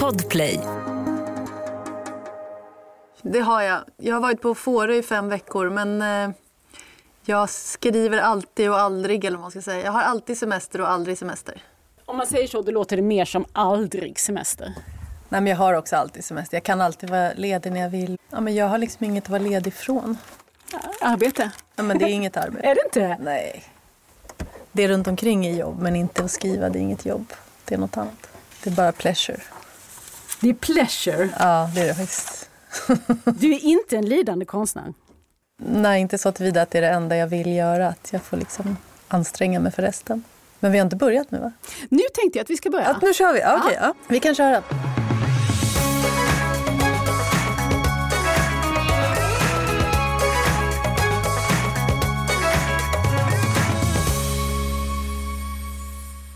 Podplay. Det har jag. Jag har varit på Fårö i fem veckor men eh, jag skriver alltid och aldrig eller vad man ska säga. Jag har alltid semester och aldrig semester. Om man säger så, då låter det mer som aldrig semester. Nej, men jag har också alltid semester. Jag kan alltid vara ledig när jag vill. Ja, men jag har liksom inget att vara ledig från. Arbete? Ja, men det är inget arbete. Är det inte? Nej. Det är runt omkring i jobb, men inte att skriva. Det är inget jobb. Det är något annat. Det är bara pleasure. Det är pleasure. Ja, det är det faktiskt. Du är inte en lidande konstnär. Nej, inte så tillvida att det är det enda jag vill göra. Att jag får liksom anstränga mig för resten. Men vi har inte börjat nu va? Nu tänkte jag att vi ska börja. Ja, nu kör vi. Ja, okej, ja. Vi kan köra.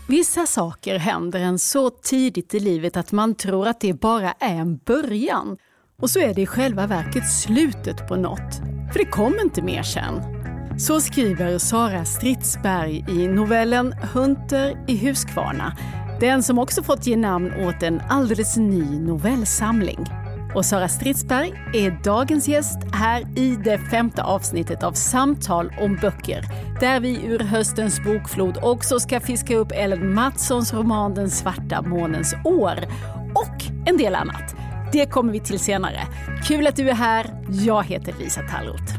Vissa saker händer en så tidigt i livet att man tror att det bara är en början. Och så är det i själva verket slutet på något. För det kommer inte mer sen. Så skriver Sara Stridsberg i novellen Hunter i Huskvarna. Den som också fått ge namn åt en alldeles ny novellsamling. Och Sara Stridsberg är dagens gäst här i det femte avsnittet av Samtal om böcker. Där vi ur höstens bokflod också ska fiska upp Ellen Mattssons roman Den svarta månens år. Och en del annat. Det kommer vi till senare. Kul att du är här. Jag heter Lisa Tallroth.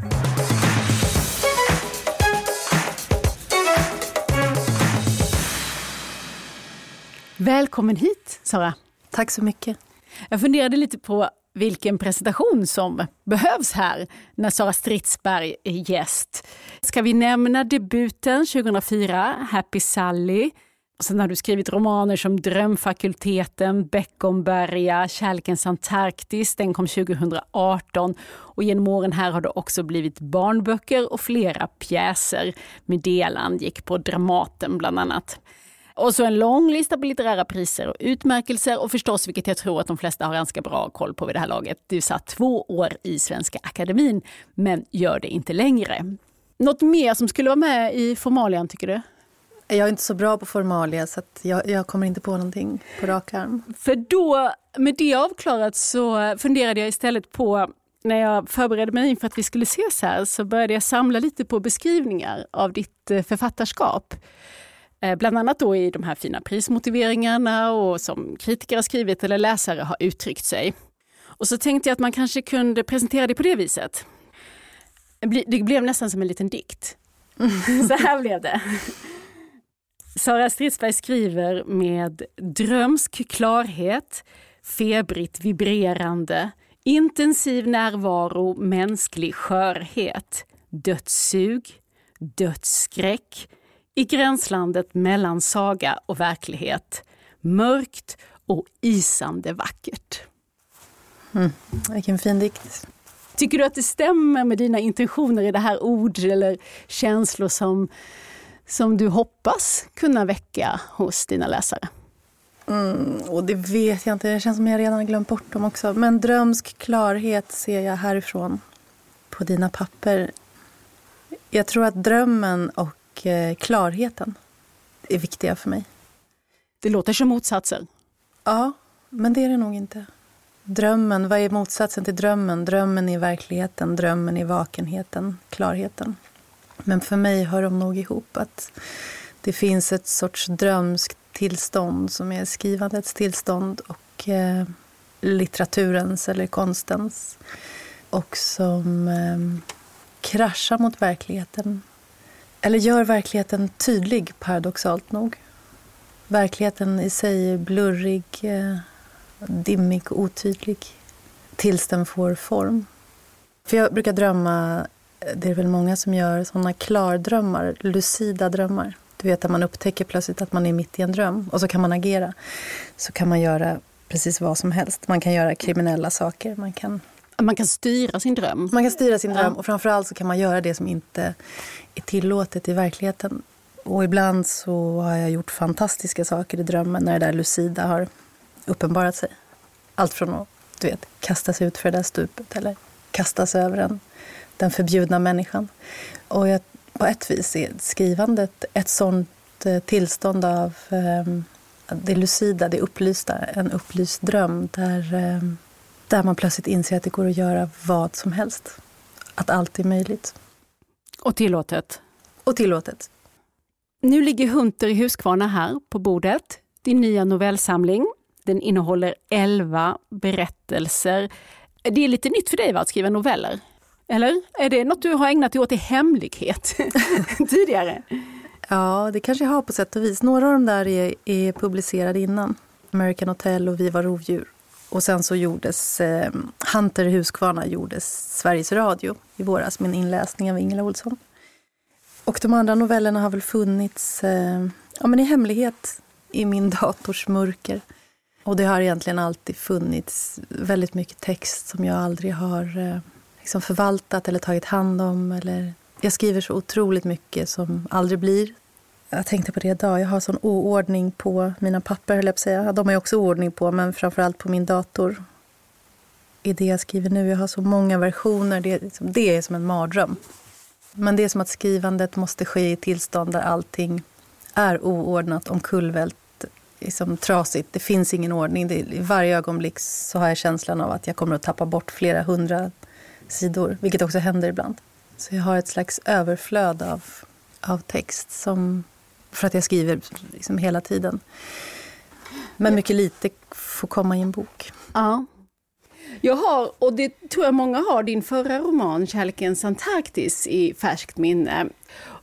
Välkommen hit, Sara. Tack så mycket. Jag funderade lite på vilken presentation som behövs här när Sara Stridsberg är gäst. Ska vi nämna debuten 2004, Happy Sally? Sen har du skrivit romaner som Drömfakulteten, Beckomberga, Kärlekens Antarktis, den kom 2018. Och genom åren här har det också blivit barnböcker och flera pjäser. Medeland gick på Dramaten bland annat. Och så en lång lista på litterära priser och utmärkelser och förstås, vilket jag tror att de flesta har ganska bra koll på vid det här laget, du satt två år i Svenska Akademin, men gör det inte längre. Något mer som skulle vara med i formalian, tycker du? Jag är inte så bra på formalia så jag, jag, kommer inte på någonting på rak arm. För då, med det avklarat så funderade jag istället på när jag förberedde mig inför att vi skulle ses här så började jag samla lite på beskrivningar av ditt eh, författarskap. Eh, bland annat då i de här fina prismotiveringarna och som kritiker har skrivit eller läsare har uttryckt sig. Och så tänkte jag att man kanske kunde presentera det på det viset. Det blev nästan som en liten dikt. Så här blev det. Sara Stridsberg skriver med drömsk klarhet, febrigt vibrerande, intensiv närvaro, mänsklig skörhet, dödssug, dödsskräck, i gränslandet mellan saga och verklighet. Mörkt och isande vackert. Mm, vilken fin dikt. Tycker du att det stämmer med dina intentioner i det här ord eller känslor som, som du hoppas kunna väcka hos dina läsare? Mm, och det vet jag inte, det känns som jag redan glömt bort dem också. Men drömsk klarhet ser jag härifrån på dina papper. Jag tror att drömmen och Eh, klarheten är viktiga för mig. Det låter som motsatser. Ja, men det är det nog inte. Drömmen, vad är motsatsen till drömmen? Drömmen är verkligheten, drömmen är vakenheten, klarheten. Men för mig hör de nog ihop. att Det finns ett sorts drömskt tillstånd som är skrivandets tillstånd och eh, litteraturens eller konstens. Och som eh, kraschar mot verkligheten eller gör verkligheten tydlig, paradoxalt nog. Verkligheten i sig är blurrig, eh, dimmig och otydlig tills den får form. För jag brukar drömma, eh, det är väl många som gör sådana klardrömmar, lucida drömmar. Du vet att man upptäcker plötsligt att man är mitt i en dröm och så kan man agera. Så kan man göra precis vad som helst. Man kan göra kriminella saker, man kan man kan styra sin dröm. Man kan styra sin dröm och framförallt så kan man göra det som inte är tillåtet i verkligheten. Och ibland så har jag gjort fantastiska saker i drömmen när det där lucida har uppenbarat sig. Allt från att du vet, kasta sig ut för det där stupet eller kasta sig över en, den förbjudna människan. Och jag, på ett vis är skrivandet ett sånt eh, tillstånd av eh, det lucida, det upplysta, en upplyst dröm där, eh, där man plötsligt inser att det går att göra vad som helst. Att allt är möjligt. Och tillåtet. Och tillåtet. Nu ligger Hunter i Huskvarna här på bordet. Din nya novellsamling. Den innehåller elva berättelser. Det är lite nytt för dig va, att skriva noveller? Eller? Är det något du har ägnat dig åt i hemlighet tidigare? Ja, det kanske jag har på sätt och vis. Några av de där är, är publicerade innan. American Hotel och Vi var rovdjur. Och sen så gjordes eh, Hunter Huskvarna gjordes Sveriges Radio i våras med en inläsning av Ingela Olsson. Och de andra novellerna har väl funnits eh, ja, men i hemlighet i min dators mörker. Och det har egentligen alltid funnits väldigt mycket text som jag aldrig har eh, liksom förvaltat eller tagit hand om. Eller jag skriver så otroligt mycket som aldrig blir. Jag tänkte på det idag. Jag har sån oordning på mina papper, höll jag på att säga. De har jag också oordning på, men framförallt på min dator. I det jag skriver nu. Jag har så många versioner. Det är, liksom, det är som en mardröm. Men det är som att skrivandet måste ske i tillstånd där allting är oordnat, omkullvält, liksom trasigt. Det finns ingen ordning. Det, I varje ögonblick så har jag känslan av att jag kommer att tappa bort flera hundra sidor, vilket också händer ibland. Så jag har ett slags överflöd av, av text som, för att jag skriver liksom hela tiden. Men mycket lite får komma i en bok. Ja. Jag har, och det tror jag många har, din förra roman Kärlekens Antarktis i färskt minne.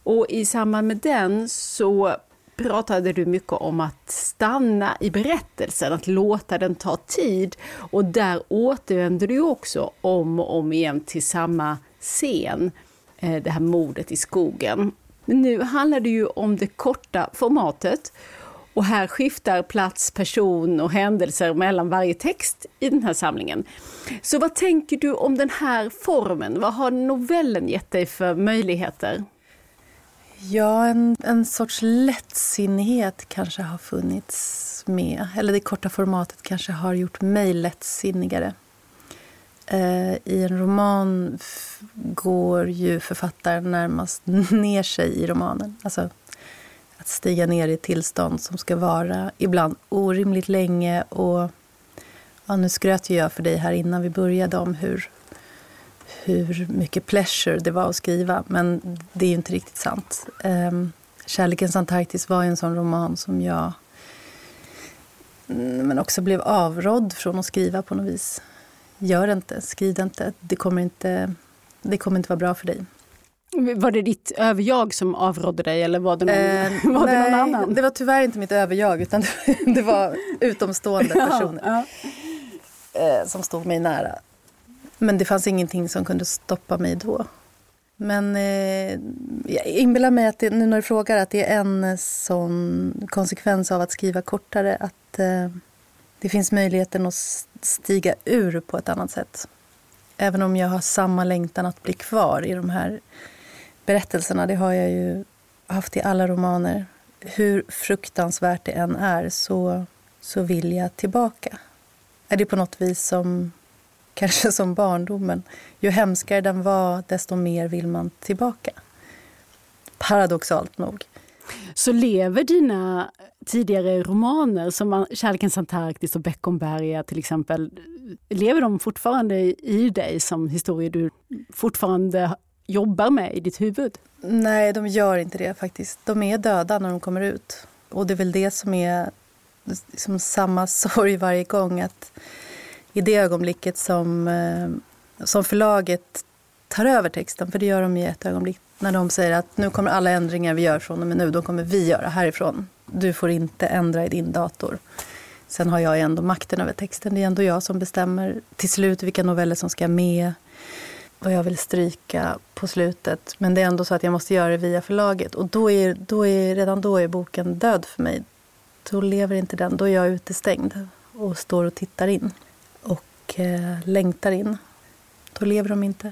Och i samband med den så pratade du mycket om att stanna i berättelsen, att låta den ta tid. Och där återvänder du också om och om igen till samma scen, eh, det här mordet i skogen. Men nu handlar det ju om det korta formatet och här skiftar plats, person och händelser mellan varje text i den här samlingen. Så vad tänker du om den här formen? Vad har novellen gett dig för möjligheter? Ja, en, en sorts lättsinnighet kanske har funnits med. Eller det korta formatet kanske har gjort mig lättsinnigare. Eh, I en roman går ju författaren närmast ner sig i romanen. Alltså att stiga ner i ett tillstånd som ska vara ibland orimligt länge. Och ja, Nu skröt ju jag för dig här innan vi började om hur hur mycket pleasure det var att skriva, men det är ju inte riktigt sant. Um, Kärlekens Antarktis var en sån roman som jag mm, men också blev avrådd från att skriva på något vis. Gör det inte, skriv det inte. Det kommer inte, det kommer inte vara bra för dig. Var det ditt överjag som avrådde dig eller var det någon, eh, var nej, det någon annan? Det var tyvärr inte mitt överjag utan det var utomstående personer ja, ja. Eh, som stod mig nära. Men det fanns ingenting som kunde stoppa mig då. Men eh, jag inbillar mig att det, nu när du frågar att det är en sån konsekvens av att skriva kortare att eh, det finns möjligheten att stiga ur på ett annat sätt. Även om jag har samma längtan att bli kvar i de här berättelserna. Det har jag ju haft i alla romaner. Hur fruktansvärt det än är så, så vill jag tillbaka. Är det på något vis som kanske som barndomen. Ju hemskare den var, desto mer vill man tillbaka. Paradoxalt nog. Så lever dina tidigare romaner, som Kärlekens Antarktis och Beckomberga till exempel, lever de fortfarande i dig som historier du fortfarande jobbar med i ditt huvud? Nej, de gör inte det faktiskt. De är döda när de kommer ut. Och det är väl det som är liksom samma sorg varje gång. att i det ögonblicket som, eh, som förlaget tar över texten, för det gör de i ett ögonblick, när de säger att nu kommer alla ändringar vi gör från och med nu, de kommer vi göra härifrån. Du får inte ändra i din dator. Sen har jag ändå makten över texten. Det är ändå jag som bestämmer till slut vilka noveller som ska med, vad jag vill stryka på slutet. Men det är ändå så att jag måste göra det via förlaget. Och då är, då är, redan då är boken död för mig. Då lever inte den. Då är jag utestängd och står och tittar in och eh, längtar in. Då lever de inte.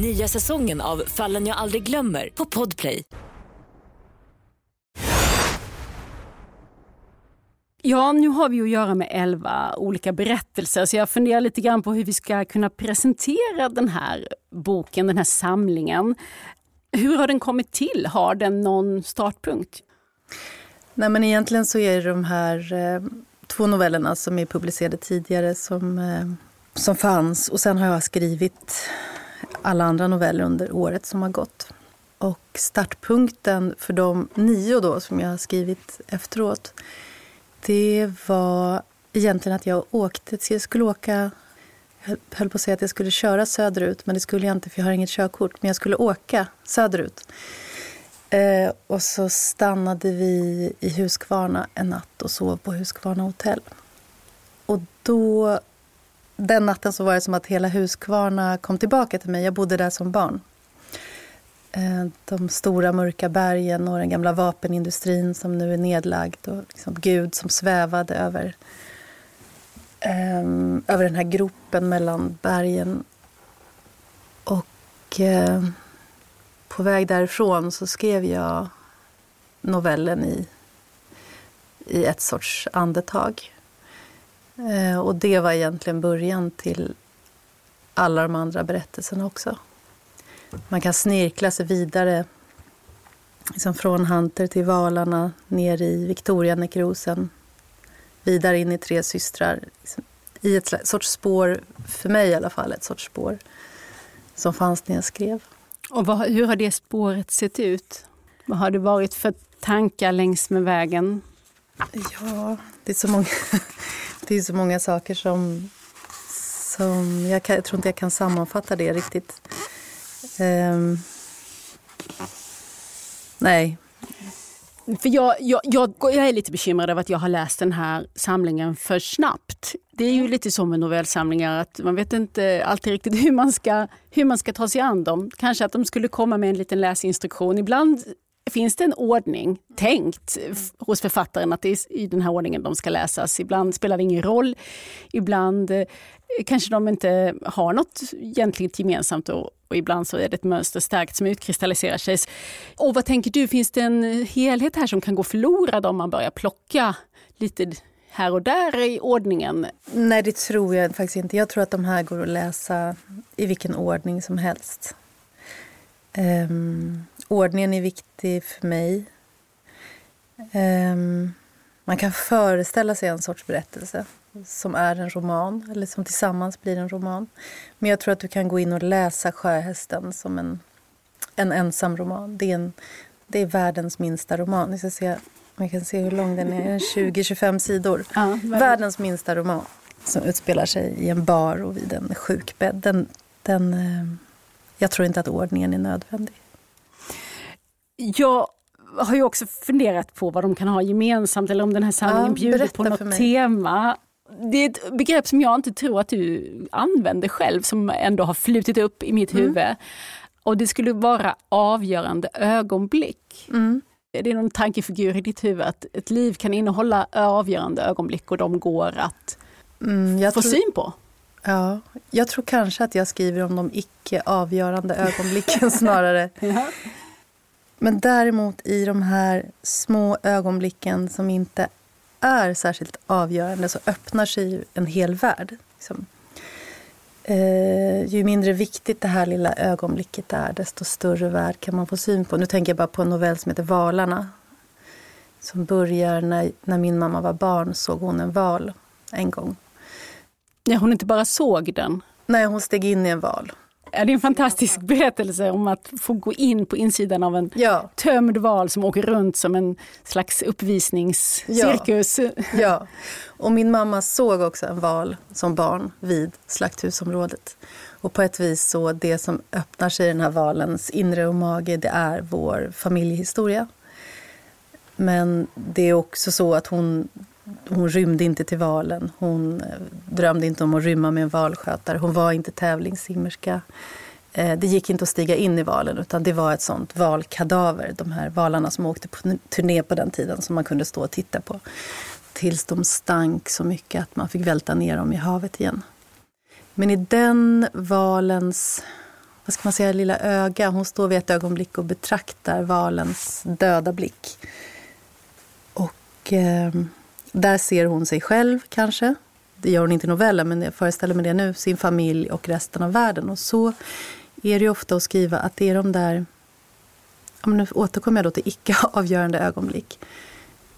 Nya säsongen av Fallen jag aldrig glömmer på Podplay. Ja, nu har vi att göra med elva olika berättelser så jag funderar lite grann på hur vi ska kunna presentera den här boken, den här samlingen. Hur har den kommit till? Har den någon startpunkt? Nej, men egentligen så är det de här eh, två novellerna som är publicerade tidigare som, eh, som fanns. Och sen har jag skrivit alla andra noveller under året som har gått. Och startpunkten för de nio då som jag har skrivit efteråt det var egentligen att jag åkte, jag skulle åka, höll på att säga att jag skulle köra söderut, men det skulle jag inte för jag har inget körkort. Men jag skulle åka söderut. Eh, och så stannade vi i Huskvarna en natt och sov på Huskvarna hotell. Och då, den natten så var det som att hela Huskvarna kom tillbaka till mig. Jag bodde där som barn. Eh, de stora mörka bergen och den gamla vapenindustrin som nu är nedlagd och liksom Gud som svävade över, um, över den här gropen mellan bergen. Och uh, på väg därifrån så skrev jag novellen i, i ett sorts andetag. Uh, och det var egentligen början till alla de andra berättelserna också man kan snirkla sig vidare liksom från Hunter till Valarna, ner i Victorianekrosen, vidare in i Tre systrar. Liksom, I ett sorts spår, för mig i alla fall, ett sorts spår som fanns när jag skrev. Och vad, hur har det spåret sett ut? Vad har det varit för tankar längs med vägen? Ja, det är så många, det är så många saker som, som jag, kan, jag tror inte jag kan sammanfatta det riktigt. Um, nej. För jag, jag, jag, jag, är lite bekymrad över att jag har läst den här samlingen för snabbt. Det är ju lite så med novellsamlingar att man vet inte alltid riktigt hur man ska, hur man ska ta sig an dem. Kanske att de skulle komma med en liten läsinstruktion. Ibland finns det en ordning tänkt hos författaren att det är i den här ordningen de ska läsas. Ibland spelar det ingen roll. Ibland eh, kanske de inte har något egentligen gemensamt och, och ibland så är det ett mönster starkt som utkristalliserar sig. Och vad tänker du, finns det en helhet här som kan gå förlorad om man börjar plocka lite här och där i ordningen? Nej, det tror jag faktiskt inte. Jag tror att de här går att läsa i vilken ordning som helst. Um, ordningen är viktig för mig. Um, man kan föreställa sig en sorts berättelse som är en roman, eller som tillsammans blir en roman. Men jag tror att du kan gå in och läsa Sjöhästen som en, en ensam roman. Det är, en, det är världens minsta roman. Jag ska se, man kan se hur lång den är, 20-25 sidor. Ja, världens minsta roman som utspelar sig i en bar och vid en sjukbädd. Den, den, eh, jag tror inte att ordningen är nödvändig. Jag har ju också funderat på vad de kan ha gemensamt eller om den här samlingen ja, bjuder på något tema det är ett begrepp som jag inte tror att du använder själv som ändå har flutit upp i mitt mm. huvud. Och det skulle vara avgörande ögonblick. Mm. Är det någon tankefigur i ditt huvud att ett liv kan innehålla avgörande ögonblick och de går att mm, få tror, syn på? Ja, jag tror kanske att jag skriver om de icke avgörande ögonblicken snarare. ja. Men däremot i de här små ögonblicken som inte är särskilt avgörande så öppnar sig en hel värld. Liksom. Eh, ju mindre viktigt det här lilla ögonblicket är, desto större värld kan man få syn på. Nu tänker jag bara på en novell som heter Valarna. Som börjar när, när min mamma var barn såg hon en val en gång. Ja, hon inte bara såg den? Nej, hon steg in i en val. Ja, det är en fantastisk berättelse om att få gå in på insidan av en ja. tömd val som åker runt som en slags uppvisningscirkus. Ja. ja, och min mamma såg också en val som barn vid slakthusområdet. Och på ett vis så det som öppnar sig i den här valens inre och mage, det är vår familjehistoria. Men det är också så att hon hon rymde inte till valen. Hon eh, drömde inte om att rymma med en valskötare. Hon var inte tävlingssimmerska. Eh, det gick inte att stiga in i valen utan det var ett sånt valkadaver. De här valarna som åkte på turné på den tiden som man kunde stå och titta på. tills de stank så mycket att man fick välta ner dem i havet igen. Men i den valens vad ska man säga, lilla öga, hon står vid ett ögonblick och betraktar valens döda blick. Och eh, där ser hon sig själv kanske. Det gör hon inte i novellen, men jag föreställer mig det nu. Sin familj och resten av världen. Och så är det ju ofta att skriva att det är de där... Ja, nu återkommer jag då till icke avgörande ögonblick.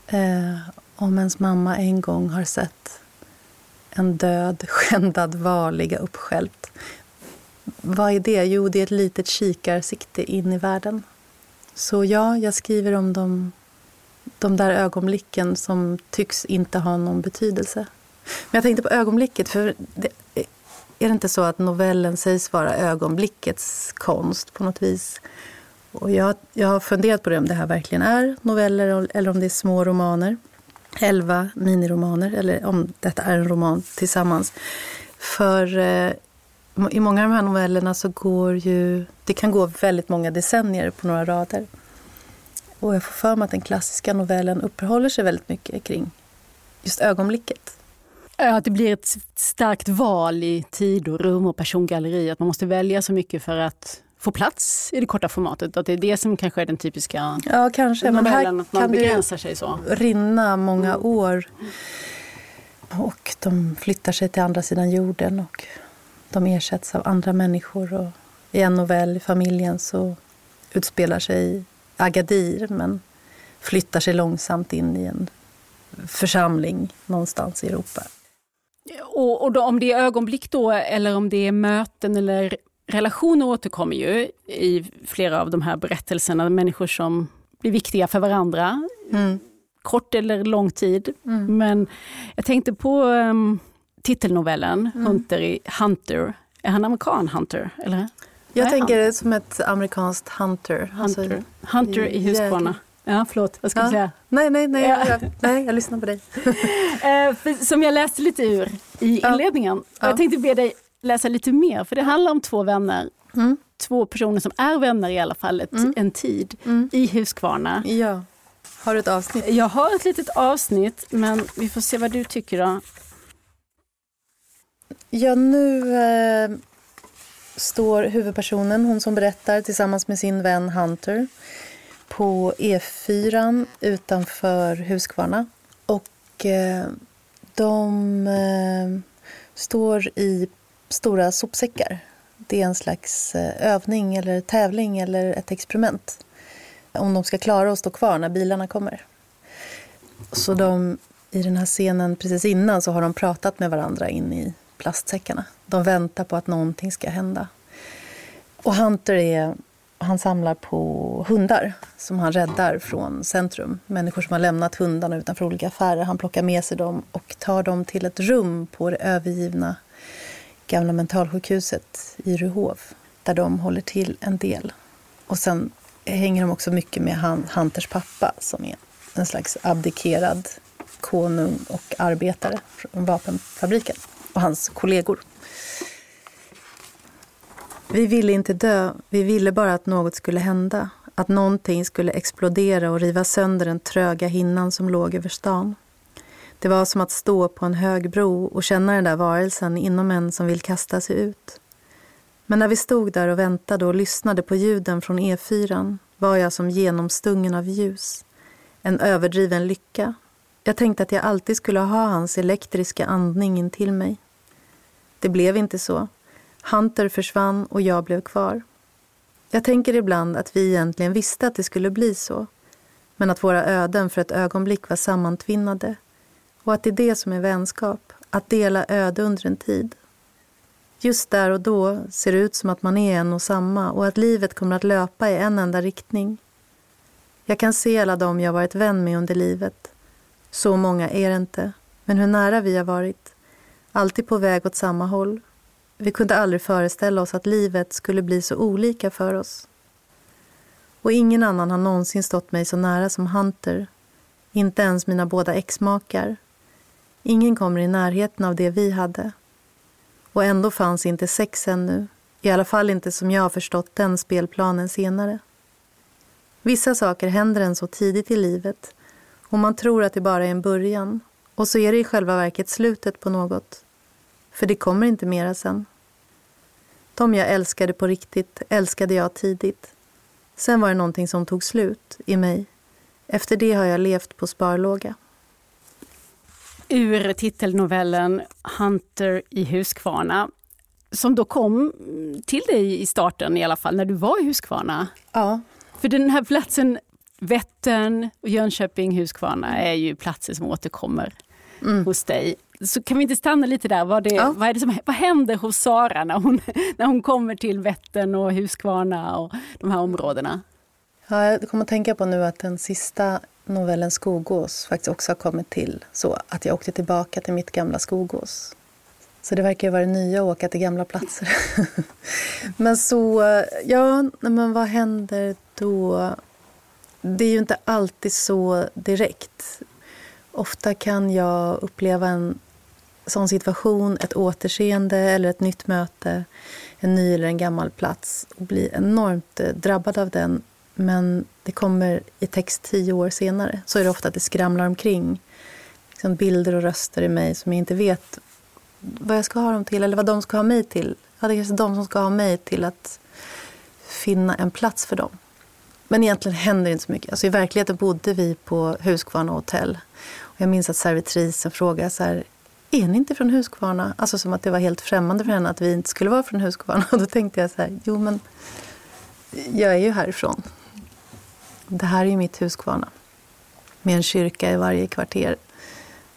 Eh, om ens mamma en gång har sett en död, skändad val ligga uppskälpt. Vad är det? Jo, det är ett litet kikarsikte in i världen. Så ja, jag skriver om de, de där ögonblicken som tycks inte ha någon betydelse. Men jag tänkte på ögonblicket, för det, är det inte så att novellen sägs vara ögonblickets konst på något vis? Och jag, jag har funderat på det, om det här verkligen är noveller eller om det är små romaner. Elva miniromaner, eller om detta är en roman tillsammans. För eh, i många av de här novellerna så går ju... Det kan gå väldigt många decennier på några rader. Och jag får för mig att den klassiska novellen uppehåller sig väldigt mycket kring just ögonblicket. Att det blir ett starkt val i tid och rum och persongalleri. Att man måste välja så mycket för att få plats i det korta formatet. Att det är det som kanske är den typiska ja, kanske, novellen, men här att man kan begränsar sig så. rinna många år. Och de flyttar sig till andra sidan jorden och de ersätts av andra människor. Och I en novell i familjen så utspelar sig Agadir men flyttar sig långsamt in i en församling någonstans i Europa. Och, och då, om det är ögonblick då, eller om det är möten eller relationer återkommer ju i flera av de här berättelserna. Människor som blir viktiga för varandra. Mm. Kort eller lång tid. Mm. Men jag tänkte på um, titelnovellen mm. Hunter, i, Hunter. Är han amerikan, Hunter? Eller? Jag Nej, tänker det som ett amerikanskt Hunter. Hunter, alltså, Hunter i, Huskvarna. Ja, förlåt, vad ska ja. säga? Nej, nej, nej, ja. jag, nej, jag lyssnar på dig. eh, som jag läste lite ur i inledningen. Ja. Jag tänkte be dig läsa lite mer, för det handlar om två vänner. Mm. Två personer som är vänner i alla fall ett, mm. en tid mm. i Huskvarna. Ja. Har du ett avsnitt? Jag har ett litet avsnitt, men vi får se vad du tycker då. Ja, nu eh, står huvudpersonen, hon som berättar, tillsammans med sin vän Hunter på E4 utanför Huskvarna. Och eh, de eh, står i stora sopsäckar. Det är en slags eh, övning eller tävling eller ett experiment. Om de ska klara att stå kvar när bilarna kommer. Så de, i den här scenen precis innan så har de pratat med varandra in i plastsäckarna. De väntar på att någonting ska hända. Och Hunter är, han samlar på hundar som han räddar från centrum. Människor som har lämnat hundarna utanför olika affärer. Han plockar med sig dem och tar dem till ett rum på det övergivna gamla mentalsjukhuset i Ryhov där de håller till en del. Och sen hänger de också mycket med Hunters pappa som är en slags abdikerad konung och arbetare från vapenfabriken och hans kollegor. Vi ville inte dö, vi ville bara att något skulle hända. Att någonting skulle explodera och riva sönder den tröga hinnan som låg över stan. Det var som att stå på en hög bro och känna den där varelsen inom en som vill kasta sig ut. Men när vi stod där och väntade och lyssnade på ljuden från E4 var jag som genomstungen av ljus. En överdriven lycka. Jag tänkte att jag alltid skulle ha hans elektriska andning in till mig. Det blev inte så. Hunter försvann och jag blev kvar. Jag tänker ibland att vi egentligen visste att det skulle bli så men att våra öden för ett ögonblick var sammantvinnade och att det är det som är vänskap, att dela öde under en tid. Just där och då ser det ut som att man är en och samma och att livet kommer att löpa i en enda riktning. Jag kan se alla dem jag varit vän med under livet. Så många är det inte, men hur nära vi har varit. Alltid på väg åt samma håll. Vi kunde aldrig föreställa oss att livet skulle bli så olika för oss. Och ingen annan har någonsin stått mig så nära som Hunter. Inte ens mina båda exmakar. Ingen kommer i närheten av det vi hade. Och ändå fanns inte sex ännu. I alla fall inte som jag har förstått den spelplanen senare. Vissa saker händer en så tidigt i livet och man tror att det bara är en början Och så är det i själva verket slutet på något. För det kommer inte mera sen. De jag älskade på riktigt älskade jag tidigt. Sen var det någonting som tog slut i mig. Efter det har jag levt på sparlåga. Ur titelnovellen Hunter i Huskvarna som då kom till dig i starten i alla fall, när du var i Huskvarna. Ja. För den här platsen, Vättern, och Jönköping, Huskvarna, är ju platser som återkommer mm. hos dig. Så kan vi inte stanna lite där? Vad, det, ja. vad, är det som, vad händer hos Sara när hon, när hon kommer till Vättern och Huskvarna och de här områdena? Ja, jag kommer att tänka på nu att den sista novellen Skogås faktiskt också har kommit till så att jag åkte tillbaka till mitt gamla Skogås. Så det verkar ju vara det nya att åka till gamla platser. men så, ja, men vad händer då? Det är ju inte alltid så direkt. Ofta kan jag uppleva en sån situation, ett återseende eller ett nytt möte, en ny eller en gammal plats och bli enormt eh, drabbad av den. Men det kommer i text tio år senare. Så är det ofta att det skramlar omkring liksom bilder och röster i mig som jag inte vet vad jag ska ha dem till eller vad de ska ha mig till. Ja, det är kanske de som ska ha mig till att finna en plats för dem. Men egentligen händer det inte så mycket. Alltså I verkligheten bodde vi på Huskvarna hotell. Och jag minns att servitrisen frågade så här, är ni inte från Huskvarna? Alltså som att det var helt främmande för henne att vi inte skulle vara från Huskvarna. Och då tänkte jag så här, jo men jag är ju härifrån. Det här är ju mitt Huskvarna. Med en kyrka i varje kvarter.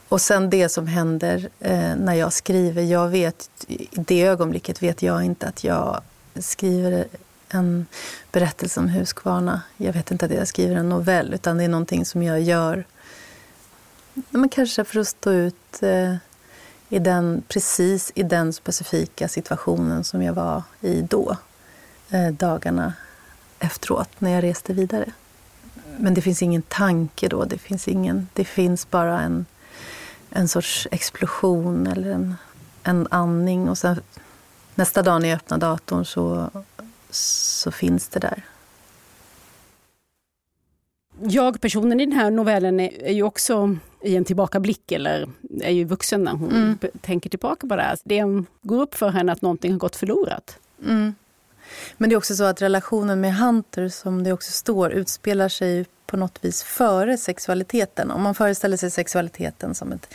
Och sen det som händer eh, när jag skriver. Jag vet, I det ögonblicket vet jag inte att jag skriver en berättelse om Huskvarna. Jag vet inte att jag skriver en novell, utan det är någonting som jag gör men kanske för att stå ut eh, i den, precis i den specifika situationen som jag var i då. Eh, dagarna efteråt, när jag reste vidare. Men det finns ingen tanke då. Det finns, ingen, det finns bara en en sorts explosion eller en, en andning. Och sen nästa dag när jag öppnar datorn så, så finns det där. Jag-personen i den här novellen är, är, ju också i en tillbakablick, eller är ju vuxen när hon mm. tänker tillbaka på det här. Det går upp för henne att någonting har gått förlorat. Mm. Men det är också så att relationen med Hunter, som det också står, utspelar sig på något vis före sexualiteten. Om man föreställer sig sexualiteten som ett,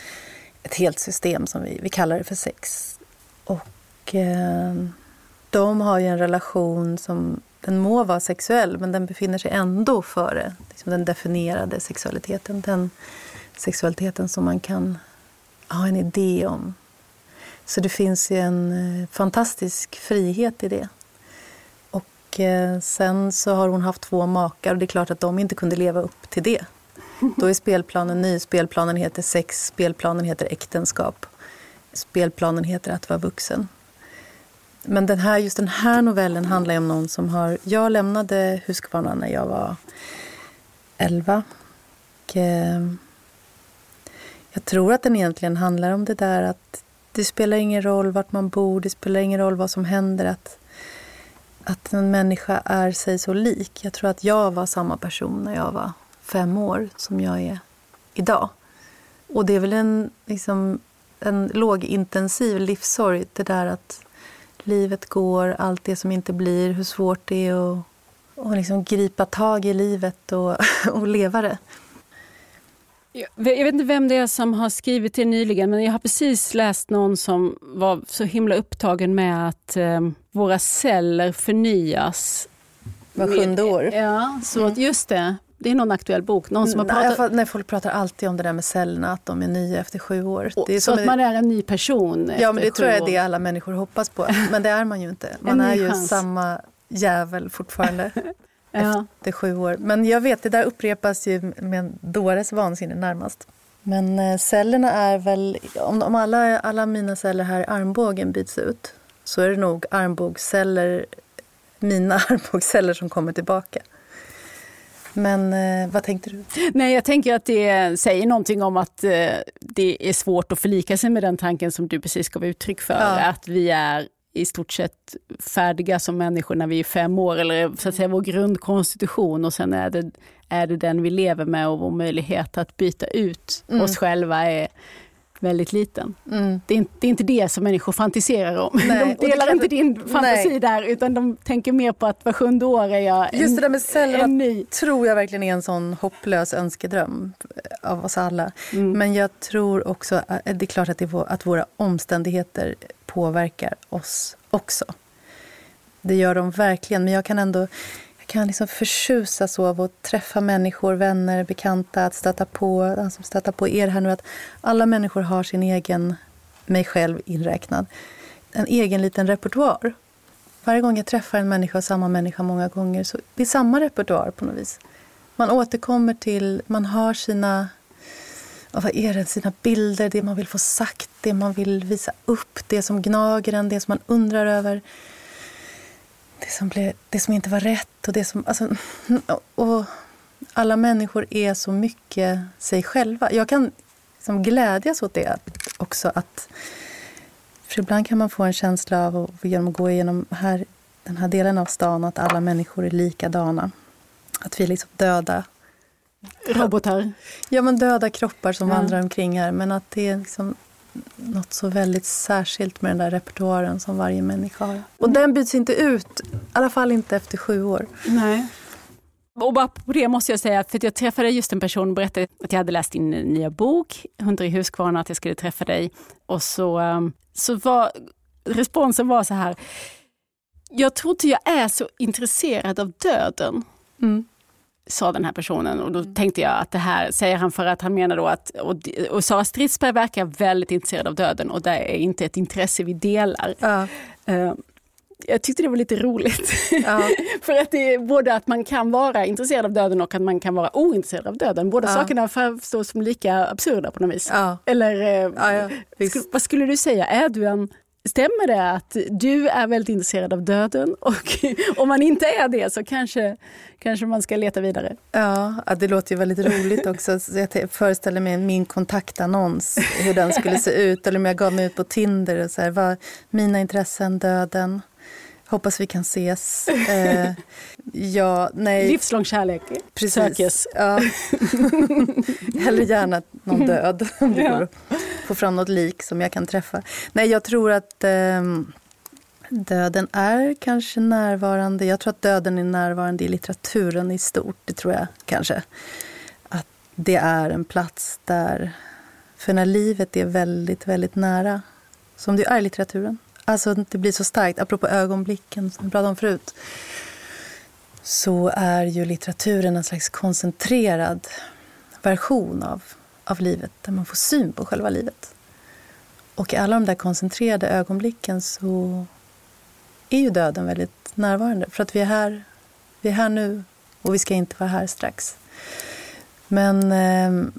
ett helt system, som vi, vi kallar det för sex. Och eh, de har ju en relation som, den må vara sexuell, men den befinner sig ändå före liksom den definierade sexualiteten. Den sexualiteten som man kan ha en idé om. Så det finns ju en eh, fantastisk frihet i det. Och eh, sen så har hon haft två makar och det är klart att de inte kunde leva upp till det. Då är spelplanen ny. Spelplanen heter sex, spelplanen heter äktenskap. Spelplanen heter att vara vuxen. Men den här, just den här novellen handlar om någon som har... Jag lämnade Huskvarna när jag var 11. Och, eh, jag tror att den egentligen handlar om det där att det spelar ingen roll vart man bor, det spelar ingen roll vad som händer. Att att en människa är sig så lik. Jag tror att jag var samma person när jag var fem år som jag är idag. Och det är väl en, liksom, en lågintensiv livssorg, det där att livet går, allt det som inte blir, hur svårt det är att och liksom gripa tag i livet och, och leva det. Jag vet inte vem det är som har skrivit det nyligen, men jag har precis läst någon som var så himla upptagen med att eh, våra celler förnyas. Var sjunde år? Ja, så mm. just det. Det är någon aktuell bok. Någon som har pratat... Nej, folk pratar alltid om det där med cellerna, att de är nya efter sju år. Och, så att man är en ny person Ja, men det tror jag är det alla människor hoppas på. Men det är man ju inte. Man är ju chans. samma jävel fortfarande. ja. efter sju år. Men jag vet, det där upprepas ju med en dåres vansinne närmast. Men eh, cellerna är väl, om, om alla, alla mina celler här i armbågen byts ut så är det nog armbågsceller, mina armbågsceller som kommer tillbaka. Men eh, vad tänkte du? Nej, jag tänker att det säger någonting om att eh, det är svårt att förlika sig med den tanken som du precis gav uttryck för. Ja. Att vi är i stort sett färdiga som människor när vi är fem år, eller så att säga vår grundkonstitution och sen är det, är det den vi lever med och vår möjlighet att byta ut mm. oss själva är väldigt liten. Mm. Det, är inte, det, är inte, det som människor fantiserar om. Nej, de delar inte din fantasi nej. där utan de tänker mer på att var sjunde år är jag en, Just det där med cellerna ny. tror jag verkligen är en sån hopplös önskedröm av oss alla. Mm. Men jag tror också, att det är klart att, det är, att våra omständigheter påverkar oss också. Det gör de verkligen, men jag kan ändå kan liksom förtjusas av att träffa människor, vänner, bekanta, att stöta på, som stöta på er här nu, att alla människor har sin egen, mig själv inräknad, en egen liten repertoar. Varje gång jag träffar en människa, samma människa många gånger, så det är samma repertoar på något vis. Man återkommer till, man har sina, vad är det, sina bilder, det man vill få sagt, det man vill visa upp, det som gnager en, det som man undrar över det som, blev, det som inte var rätt. Och det som, alltså, och alla människor är så mycket sig själva. Jag kan liksom glädjas åt det också. Att, för ibland kan man få en känsla av att genom att gå igenom här, den här delen av stan att alla människor är likadana. Att vi är liksom döda Robotar? Ja, men döda kroppar som ja. vandrar omkring här. Men att det är liksom något så väldigt särskilt med den där repertoaren som varje människa har. Och den byts inte ut, i alla fall inte efter sju år. Nej. Och bara på det måste jag säga, för jag träffade just en person och berättade att jag hade läst din nya bok, Hundar i Huskvarna, att jag skulle träffa dig. Och så, um, så var responsen var så här, jag tror inte jag är så intresserad av döden. Mm sa den här personen. Och då mm. tänkte jag att det här säger han för att han menar då att, och, och Sara Stridsberg verkar väldigt intresserad av döden och det är inte ett intresse vi delar. Ja. Uh, jag tyckte det var lite roligt. Ja. för att det är både att man kan vara intresserad av döden och att man kan vara ointresserad av döden. Båda ja. sakerna framstår som lika absurda på något vis. Eller uh, sk vad skulle du säga, är du en Stämmer det att du är väldigt intresserad av döden och om man inte är det så kanske, kanske man ska leta vidare? Ja, det låter ju väldigt roligt också. Jag föreställer mig min kontaktannons, hur den skulle se ut. Eller om jag gav mig ut på Tinder och så här, vad, mina intressen, döden. Hoppas vi kan ses. Eh, ja, nej. Livslång kärlek Precis. sökes. Ja. Hellre gärna någon död, om det ja. går att få fram något lik som jag kan träffa. Nej, jag tror att eh, döden är kanske närvarande. Jag tror att döden är närvarande i litteraturen i stort. Det tror jag kanske. Att det är en plats där... För när livet är väldigt, väldigt nära, som det är i litteraturen, Alltså det blir så starkt. Apropå ögonblicken som vi pratade om förut. Så är ju litteraturen en slags koncentrerad version av, av livet. Där man får syn på själva livet. Och i alla de där koncentrerade ögonblicken så är ju döden väldigt närvarande. För att vi är här, vi är här nu och vi ska inte vara här strax. Men, ehm,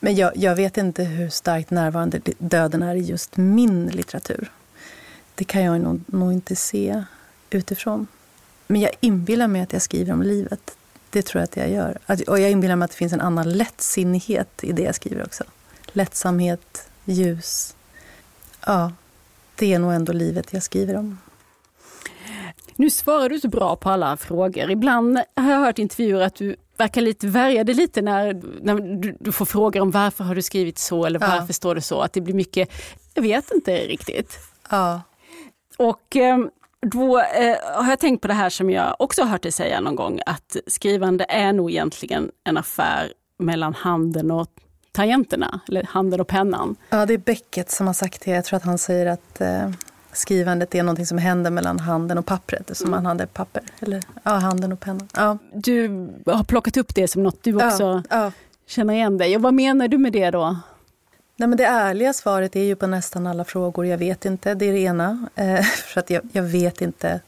men jag, jag vet inte hur starkt närvarande döden är i just min litteratur. Det kan jag nog, nog inte se utifrån. Men jag inbillar mig att jag skriver om livet. Det tror jag att jag gör. Och jag inbillar mig att det finns en annan lättsinnighet i det jag skriver också. Lättsamhet, ljus. Ja, det är nog ändå livet jag skriver om. Nu svarar du så bra på alla frågor. Ibland har jag hört intervjuer att du verkar lite värja dig lite när, när du, du, får frågor om varför har du skrivit så eller varför ja. står det så. Att det blir mycket, jag vet inte riktigt. Ja. Och ehm, då eh, har jag tänkt på det här som jag också har hört dig säga någon gång, att skrivande är nog egentligen en affär mellan handen och tangenterna, eller handen och pennan. Ja, det är Beckett som har sagt det. Jag tror att han säger att eh, skrivandet är någonting som händer mellan handen och pappret, som mm. man hade papper. Eller ja, handen och pennan. Ja. Du har plockat upp det som något du också ja, ja. känner igen dig Och vad menar du med det då? Nej, men det ärliga svaret är ju på nästan alla frågor. Jag vet inte, det är det ena. Eh, för att jag, jag vet inte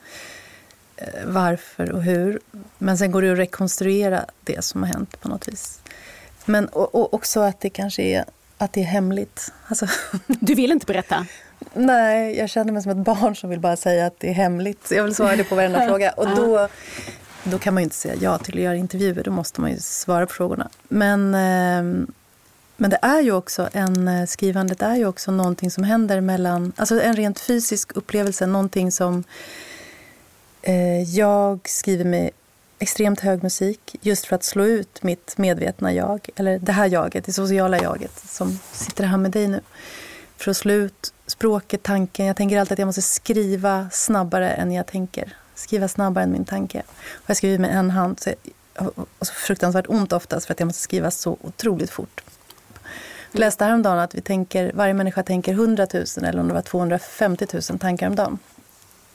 eh, varför och hur. Men sen går det att rekonstruera det som har hänt på något vis. Men och, och också att det kanske är, att det är hemligt. Alltså, du vill inte berätta? Nej, jag känner mig som ett barn som vill bara säga att det är hemligt. Jag vill svara det på varenda fråga. Och då, då kan man ju inte säga ja till att göra intervjuer. Då måste man ju svara på frågorna. Men... Eh, men det är ju också en, eh, skrivandet är ju också någonting som händer mellan, alltså en rent fysisk upplevelse, någonting som eh, jag skriver med extremt hög musik just för att slå ut mitt medvetna jag, eller det här jaget, det sociala jaget som sitter här med dig nu. För att slå ut språket, tanken. Jag tänker alltid att jag måste skriva snabbare än jag tänker. Skriva snabbare än min tanke. Och jag skriver med en hand. Så jag har så fruktansvärt ont oftast för att jag måste skriva så otroligt fort. Jag läste häromdagen att vi tänker, varje människa tänker 100 000 eller om det var 250 000 tankar om dagen.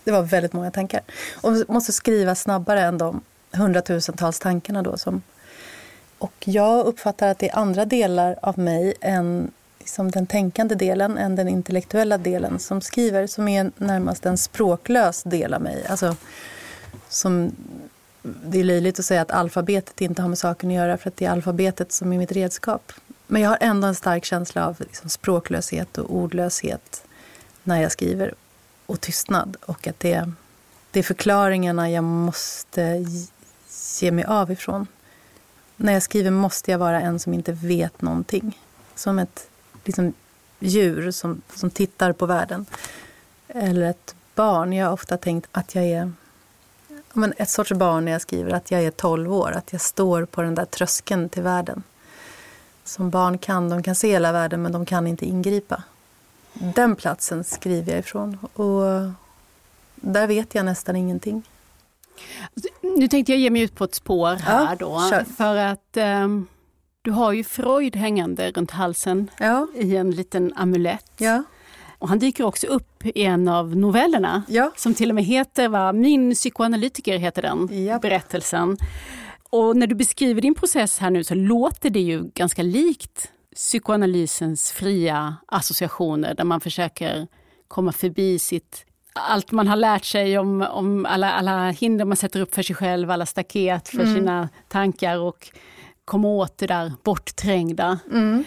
Det var väldigt många tankar. Och måste skriva snabbare än de hundratusentals tankarna då. Som, och jag uppfattar att det är andra delar av mig än liksom den tänkande delen än den intellektuella delen som skriver, som är närmast en språklös del av mig. Alltså, som, det är löjligt att säga att alfabetet inte har med saken att göra för att det är alfabetet som är mitt redskap. Men jag har ändå en stark känsla av liksom, språklöshet och ordlöshet när jag skriver och tystnad. Och att det, det är förklaringarna jag måste ge mig av ifrån. När jag skriver måste jag vara en som inte vet någonting. Som ett liksom, djur som, som tittar på världen. Eller ett barn. Jag har ofta tänkt att jag är men ett sorts barn när jag skriver att jag är 12 år. Att jag står på den där tröskeln till världen. Som barn kan. De kan se hela världen men de kan inte ingripa. Den platsen skriver jag ifrån. Och där vet jag nästan ingenting. Nu tänkte jag ge mig ut på ett spår här ja, då. Kör. För att um, du har ju Freud hängande runt halsen ja. i en liten amulett. Ja. Och han dyker också upp i en av novellerna som till och med heter va? Min psykoanalytiker heter den berättelsen. Och när du beskriver din process här nu så låter det ju ganska likt psykoanalysens fria associationer där man försöker komma förbi sitt allt man har lärt sig om, om alla, alla hinder man sätter upp för sig själv, alla staket för mm. sina tankar och komma åt det där bortträngda. Mm.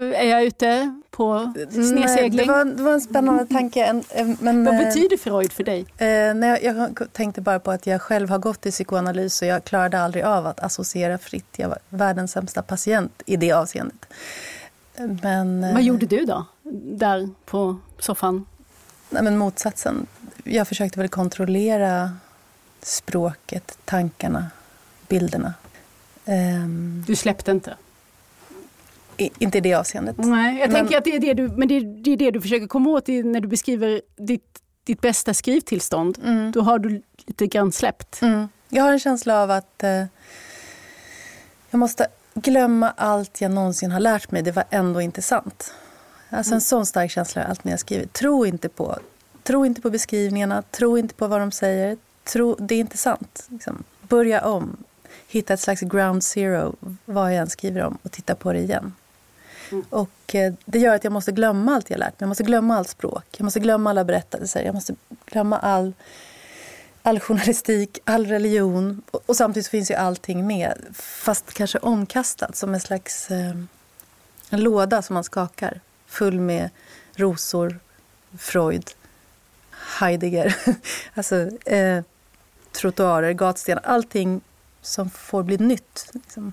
Är jag ute på snedsegling? det, var, det var en spännande tanke. Men, Vad eh, betyder Freud för dig? Eh, nej, jag tänkte bara på att jag själv har gått i psykoanalys och jag klarade aldrig av att associera fritt. Jag var världens sämsta patient i det avseendet. Men, Vad eh, gjorde du då, där på soffan? Nej, men motsatsen. Jag försökte väl kontrollera språket, tankarna, bilderna. Um, du släppte inte? I, inte i det avseendet. Nej, jag men, tänker att det är det du, men det är, det är det du försöker komma åt när du beskriver ditt, ditt bästa skrivtillstånd. Mm. Då har du lite grann släppt. Mm. Jag har en känsla av att eh, jag måste glömma allt jag någonsin har lärt mig. Det var ändå inte sant. Alltså en mm. sån stark känsla har jag alltid när jag skriver. Tro inte på, tro inte på beskrivningarna, tro inte på vad de säger. Tro, det är inte sant. Liksom. Börja om. Hitta ett slags ground zero, vad jag än skriver om, och titta på det igen. Mm. Och eh, det gör att jag måste glömma allt jag lärt mig. Jag måste glömma allt språk. Jag måste glömma alla berättelser. Jag måste glömma all, all journalistik, all religion. Och, och samtidigt finns ju allting med. Fast kanske omkastat som en slags eh, en låda som man skakar full med rosor, Freud, Heidegger. alltså eh, trottoarer, gatstenar, allting som får bli nytt. Liksom.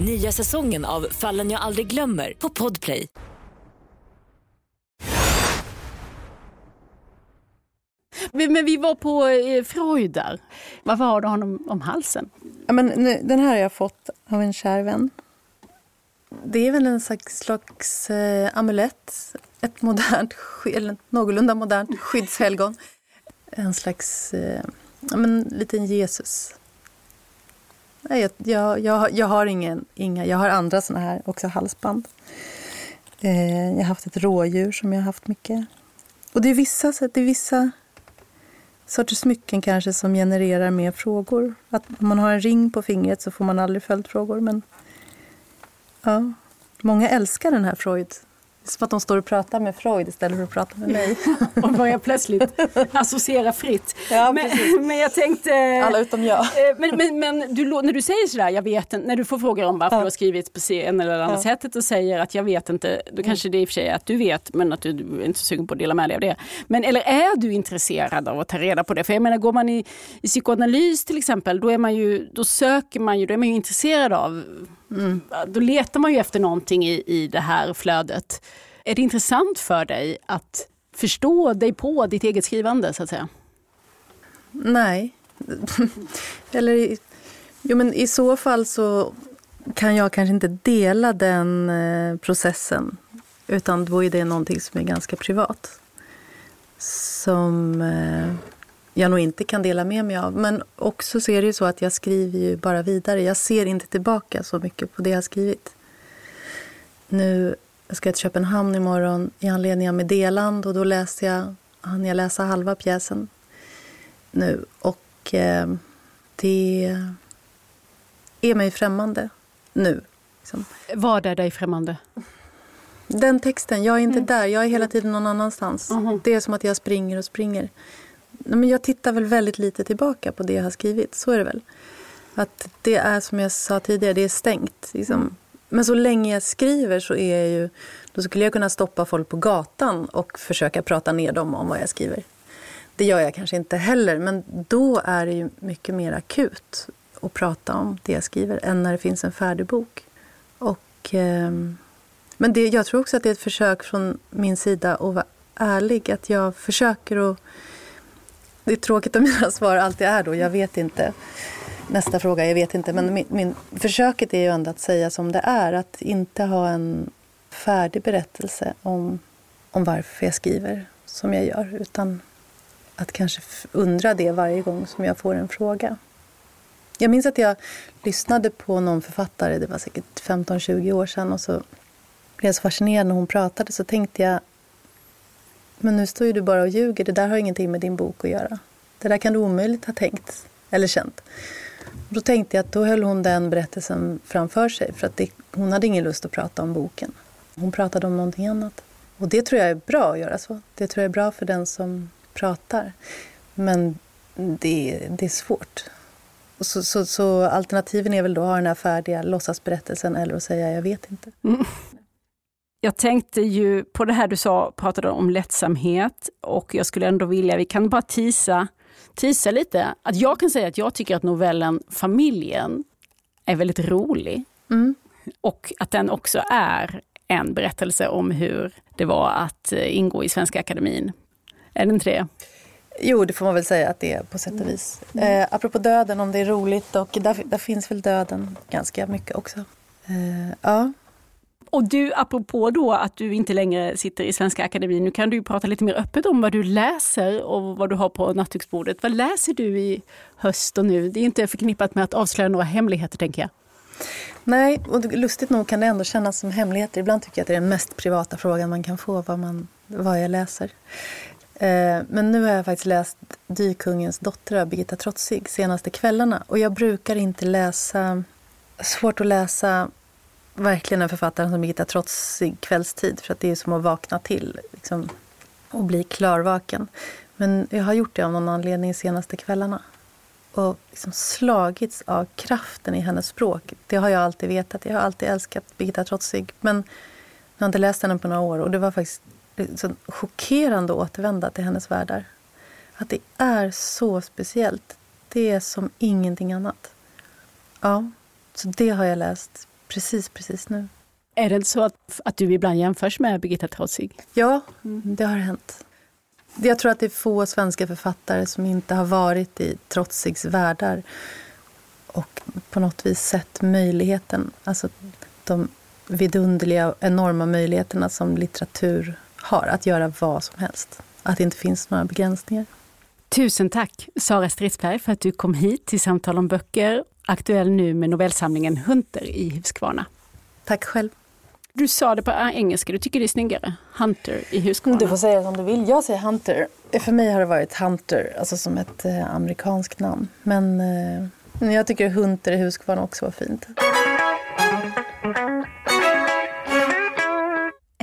Nya säsongen av Fallen jag aldrig glömmer på Podplay. Men vi var på eh, Freud där. Varför har du honom om halsen? Ja, men nu, den här har jag fått av en kär vän. Det är väl en slags, slags eh, amulett. Ett modernt, eller någorlunda modernt skyddshelgon. En slags, eh, ja, men liten Jesus. Nej, jag, jag, jag, jag har ingen, inga, jag har andra såna här, också halsband. Eh, jag har haft ett rådjur som jag har haft mycket. Och det är vissa, det är vissa sorters smycken kanske som genererar mer frågor. Att om man har en ring på fingret så får man aldrig följdfrågor. Men ja, många älskar den här Freud, som att de står och pratar med Freud istället för att prata med mig. och börjar plötsligt associera fritt. Ja, men, men jag tänkte... Alla utom jag. Eh, men, men, men du, när du säger sådär, jag vet inte, när du får frågor om varför ja. du har skrivit på en eller andra ja. sättet och säger att jag vet inte, då kanske det är i och för sig att du vet men att du, du är inte så sugen på att dela med dig av det. Men eller är du intresserad av att ta reda på det? För jag menar, går man i, i psykoanalys till exempel, då, är man ju, då söker man ju, då är man ju intresserad av Mm. Då letar man ju efter någonting i, i det här flödet. Är det intressant för dig att förstå dig på ditt eget skrivande så att säga? Nej. Eller jo, men i så fall så kan jag kanske inte dela den eh, processen. Utan då är det någonting som är ganska privat. Som eh, jag nog inte kan dela med mig av. Men också så är det ju så att jag skriver ju bara vidare. Jag ser inte tillbaka så mycket på det jag skrivit. Nu ska jag till Köpenhamn imorgon i anledning av Meddeland och då läste jag, hann jag läsa halva pjäsen nu. Och eh, det är mig främmande nu. Liksom. Vad är dig främmande? Den texten. Jag är inte mm. där. Jag är hela tiden någon annanstans. Mm. Det är som att jag springer och springer men jag tittar väl väldigt lite tillbaka på det jag har skrivit. Så är det väl. Att det är som jag sa tidigare, det är stängt. Liksom. Mm. Men så länge jag skriver så är jag ju... Då skulle jag kunna stoppa folk på gatan och försöka prata ner dem om vad jag skriver. Det gör jag kanske inte heller, men då är det ju mycket mer akut att prata om det jag skriver än när det finns en färdig bok. Och, eh, men det, jag tror också att det är ett försök från min sida att vara ärlig. Att jag försöker att det är tråkigt om mina svar alltid är då, jag vet inte. Nästa fråga, jag vet inte. Men min, min, försöket är ju ändå att säga som det är. Att inte ha en färdig berättelse om, om varför jag skriver som jag gör. Utan att kanske undra det varje gång som jag får en fråga. Jag minns att jag lyssnade på någon författare, det var säkert 15-20 år sedan. Och så blev jag så fascinerad när hon pratade så tänkte jag men nu står ju du bara och ljuger. Det där har ingenting med din bok att göra. Det där kan du omöjligt ha tänkt eller känt. Och då tänkte jag att då höll hon den berättelsen framför sig. För att det, hon hade ingen lust att prata om boken. Hon pratade om någonting annat. Och det tror jag är bra att göra så. Det tror jag är bra för den som pratar. Men det, det är svårt. Så, så, så, alternativen är väl då att ha den här färdiga låtsasberättelsen eller att säga jag vet inte. Mm. Jag tänkte ju på det här du sa, pratade om lättsamhet och jag skulle ändå vilja, vi kan bara tisa, tisa lite, att jag kan säga att jag tycker att novellen Familjen är väldigt rolig. Mm. Och att den också är en berättelse om hur det var att eh, ingå i Svenska Akademin. Är det inte det? Jo, det får man väl säga att det är på sätt och vis. Mm. Eh, apropå döden, om det är roligt, och där, där finns väl döden ganska mycket också. Eh, ja, och du, apropå då att du inte längre sitter i Svenska Akademien, nu kan du prata lite mer öppet om vad du läser och vad du har på nattduksbordet. Vad läser du i höst och nu? Det är inte förknippat med att avslöja några hemligheter, tänker jag. Nej, och lustigt nog kan det ändå kännas som hemligheter. Ibland tycker jag att det är den mest privata frågan man kan få, vad, man, vad jag läser. Eh, men nu har jag faktiskt läst Dykungens dotter av Birgitta Trotzig senaste kvällarna. Och jag brukar inte läsa, svårt att läsa verkligen en författare som Birgitta trotsig kvällstid för att det är som att vakna till liksom, och bli klarvaken. Men jag har gjort det av någon anledning de senaste kvällarna och liksom slagits av kraften i hennes språk. Det har jag alltid vetat. Jag har alltid älskat Birgitta Trotzig. Men jag har inte läst henne på några år och det var faktiskt så chockerande att återvända till hennes världar. Att det är så speciellt. Det är som ingenting annat. Ja, så det har jag läst precis, precis nu. Är det så att, att du ibland jämförs med Birgitta Trotzig? Ja, det har hänt. Jag tror att det är få svenska författare som inte har varit i Trotzigs världar och på något vis sett möjligheten, alltså de vidunderliga, enorma möjligheterna som litteratur har att göra vad som helst. Att det inte finns några begränsningar. Tusen tack Sara Stridsberg för att du kom hit till Samtal om böcker aktuell nu med novellsamlingen Hunter i Huskvarna. Tack själv. Du sa det på engelska, du tycker det är snyggare? Hunter i Huskvarna. Du får säga som du vill. Jag säger Hunter. För mig har det varit Hunter, alltså som ett eh, amerikanskt namn. Men eh, jag tycker Hunter i Huskvarna också var fint.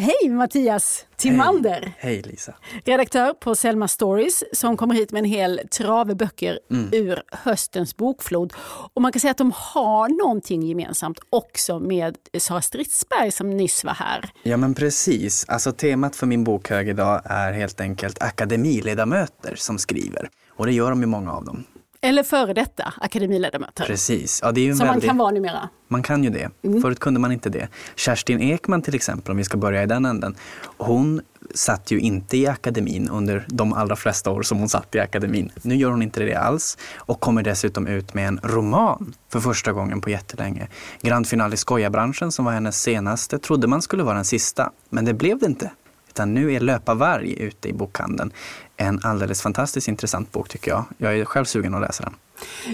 Hej Mattias Timander. Hej, Hej Lisa. Redaktör på Selma Stories som kommer hit med en hel trave böcker mm. ur höstens bokflod. Och man kan säga att de har någonting gemensamt också med Sara Stridsberg som nyss var här. Ja men precis. Alltså temat för min bokhög idag är helt enkelt akademiledamöter som skriver. Och det gör de ju många av dem. Eller före detta akademiledamöter. Precis. Ja, det är ju Som väldigt... man kan vara numera. Man kan ju det. Mm. Förut kunde man inte det. Kerstin Ekman till exempel, om vi ska börja i den änden. Hon satt ju inte i akademin under de allra flesta år som hon satt i akademin. Nu gör hon inte det alls och kommer dessutom ut med en roman för första gången på jättelänge. Grand final i skojabranschen som var hennes senaste trodde man skulle vara den sista, men det blev det inte. Utan nu är Löpa varg ute i bokhandeln. En alldeles fantastiskt intressant bok tycker jag. Jag är själv sugen att läsa den.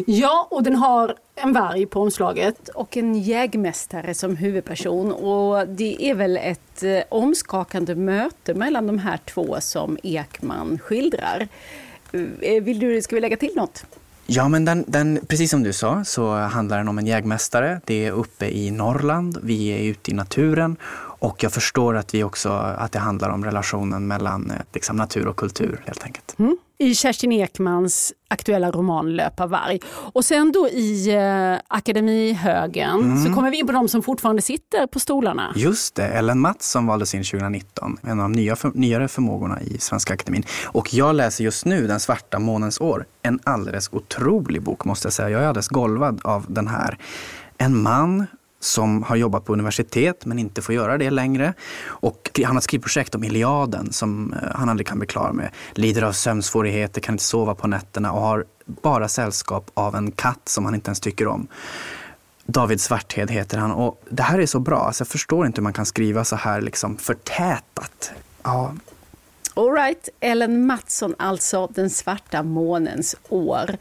Ja, och den har en varg på omslaget och en jägmästare som huvudperson. Och det är väl ett eh, omskakande möte mellan de här två som Ekman skildrar. Eh, vill du, ska vi lägga till något? Ja, men den, den, precis som du sa så handlar den om en jägmästare. Det är uppe i Norrland. Vi är ute i naturen och jag förstår att, vi också, att det handlar om relationen mellan eh, liksom, natur och kultur helt enkelt. Mm. I Kerstin Ekmans aktuella roman Löpa varg. Och sen då i eh, Akademihögen mm. så kommer vi in på de som fortfarande sitter på stolarna. Just det, Ellen Mattsson valdes in 2019, en av de nya, för, nyare förmågorna i Svenska Akademin. Och jag läser just nu Den svarta månens år, en alldeles otrolig bok måste jag säga. Jag är alldeles golvad av den här. En man som har jobbat på universitet men inte får göra det längre. Och han har ett skrivprojekt om Iliaden som eh, han aldrig kan bli klar med. Lider av sömnsvårigheter, kan inte sova på nätterna och har bara sällskap av en katt som han inte ens tycker om. David Svarthed heter han och det här är så bra. Alltså jag förstår inte hur man kan skriva så här liksom förtätat. Ja, Alright, Ellen Mattsson alltså, Den svarta månens år.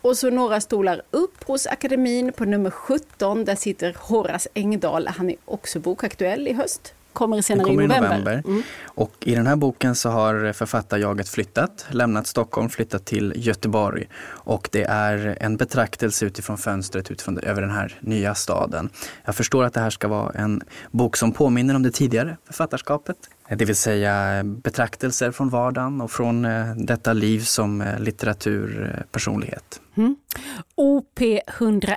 Och så några stolar upp hos akademin på nummer 17. Där sitter Horace Engdahl. Han är också bokaktuell i höst. Kommer senare kommer i november. I november. Mm. Och i den här boken så har författarjaget flyttat, lämnat Stockholm, flyttat till Göteborg. Och det är en betraktelse utifrån fönstret utifrån, över den här nya staden. Jag förstår att det här ska vara en bok som påminner om det tidigare författarskapet. Det vill säga betraktelser från vardagen och från eh, detta liv som eh, litteraturpersonlighet. Mm. OP101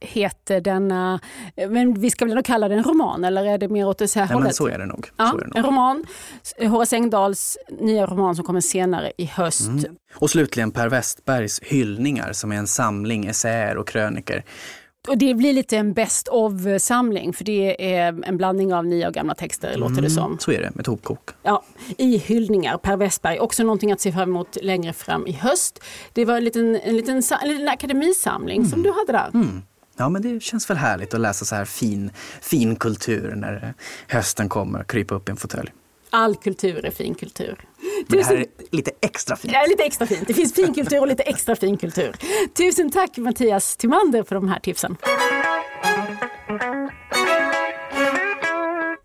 heter denna, men vi ska väl kalla den roman eller är det mer åt det här Nej, hållet? Men så är det nog. Ja, det nog. En roman, Horace Engdahls nya roman som kommer senare i höst. Mm. Och slutligen Per Westbergs Hyllningar som är en samling essäer och kröniker och det blir lite en best of-samling för det är en blandning av nya och gamla texter mm, låter det mm, som. Så är det, ett hopkok. Ja, i hyllningar, Per Westberg. Också någonting att se fram emot längre fram i höst. Det var en liten, en liten, en liten akademisamling mm. som du hade där. Mm. Ja, men det känns väl härligt att läsa så här fin, fin kultur när hösten kommer, krypa upp i en fåtölj. All kultur är fin kultur. Men det här är lite extra fint. Ja, lite extra fint. Det finns fin kultur och lite extra fin kultur. Tusen tack Mattias Timander för de här tipsen.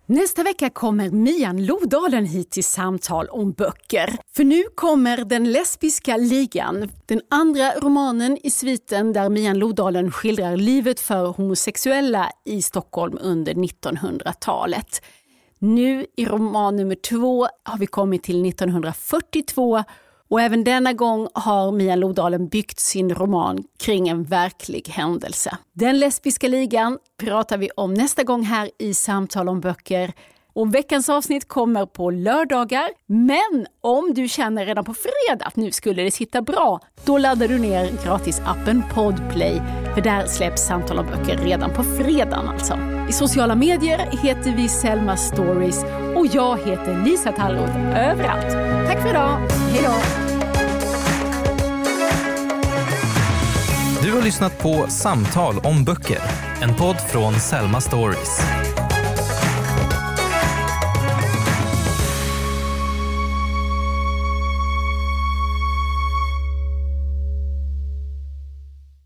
Nästa vecka kommer Mian Lodalen hit till samtal om böcker. För nu kommer Den lesbiska ligan, den andra romanen i sviten där Mian Lodalen skildrar livet för homosexuella i Stockholm under 1900-talet. Nu i roman nummer två har vi kommit till 1942 och även denna gång har Mia Lodalen byggt sin roman kring en verklig händelse. Den lesbiska ligan pratar vi om nästa gång här i Samtal om böcker. Och veckans avsnitt kommer på lördagar. Men om du känner redan på fredag att nu skulle det sitta bra, då laddar du ner gratisappen Podplay. För där släpps Samtal om böcker redan på fredagen alltså. I sociala medier heter vi Selma Stories och jag heter Lisa Tallroth överallt. Tack för idag. Hej då! Du har lyssnat på Samtal om böcker, en podd från Selma Stories.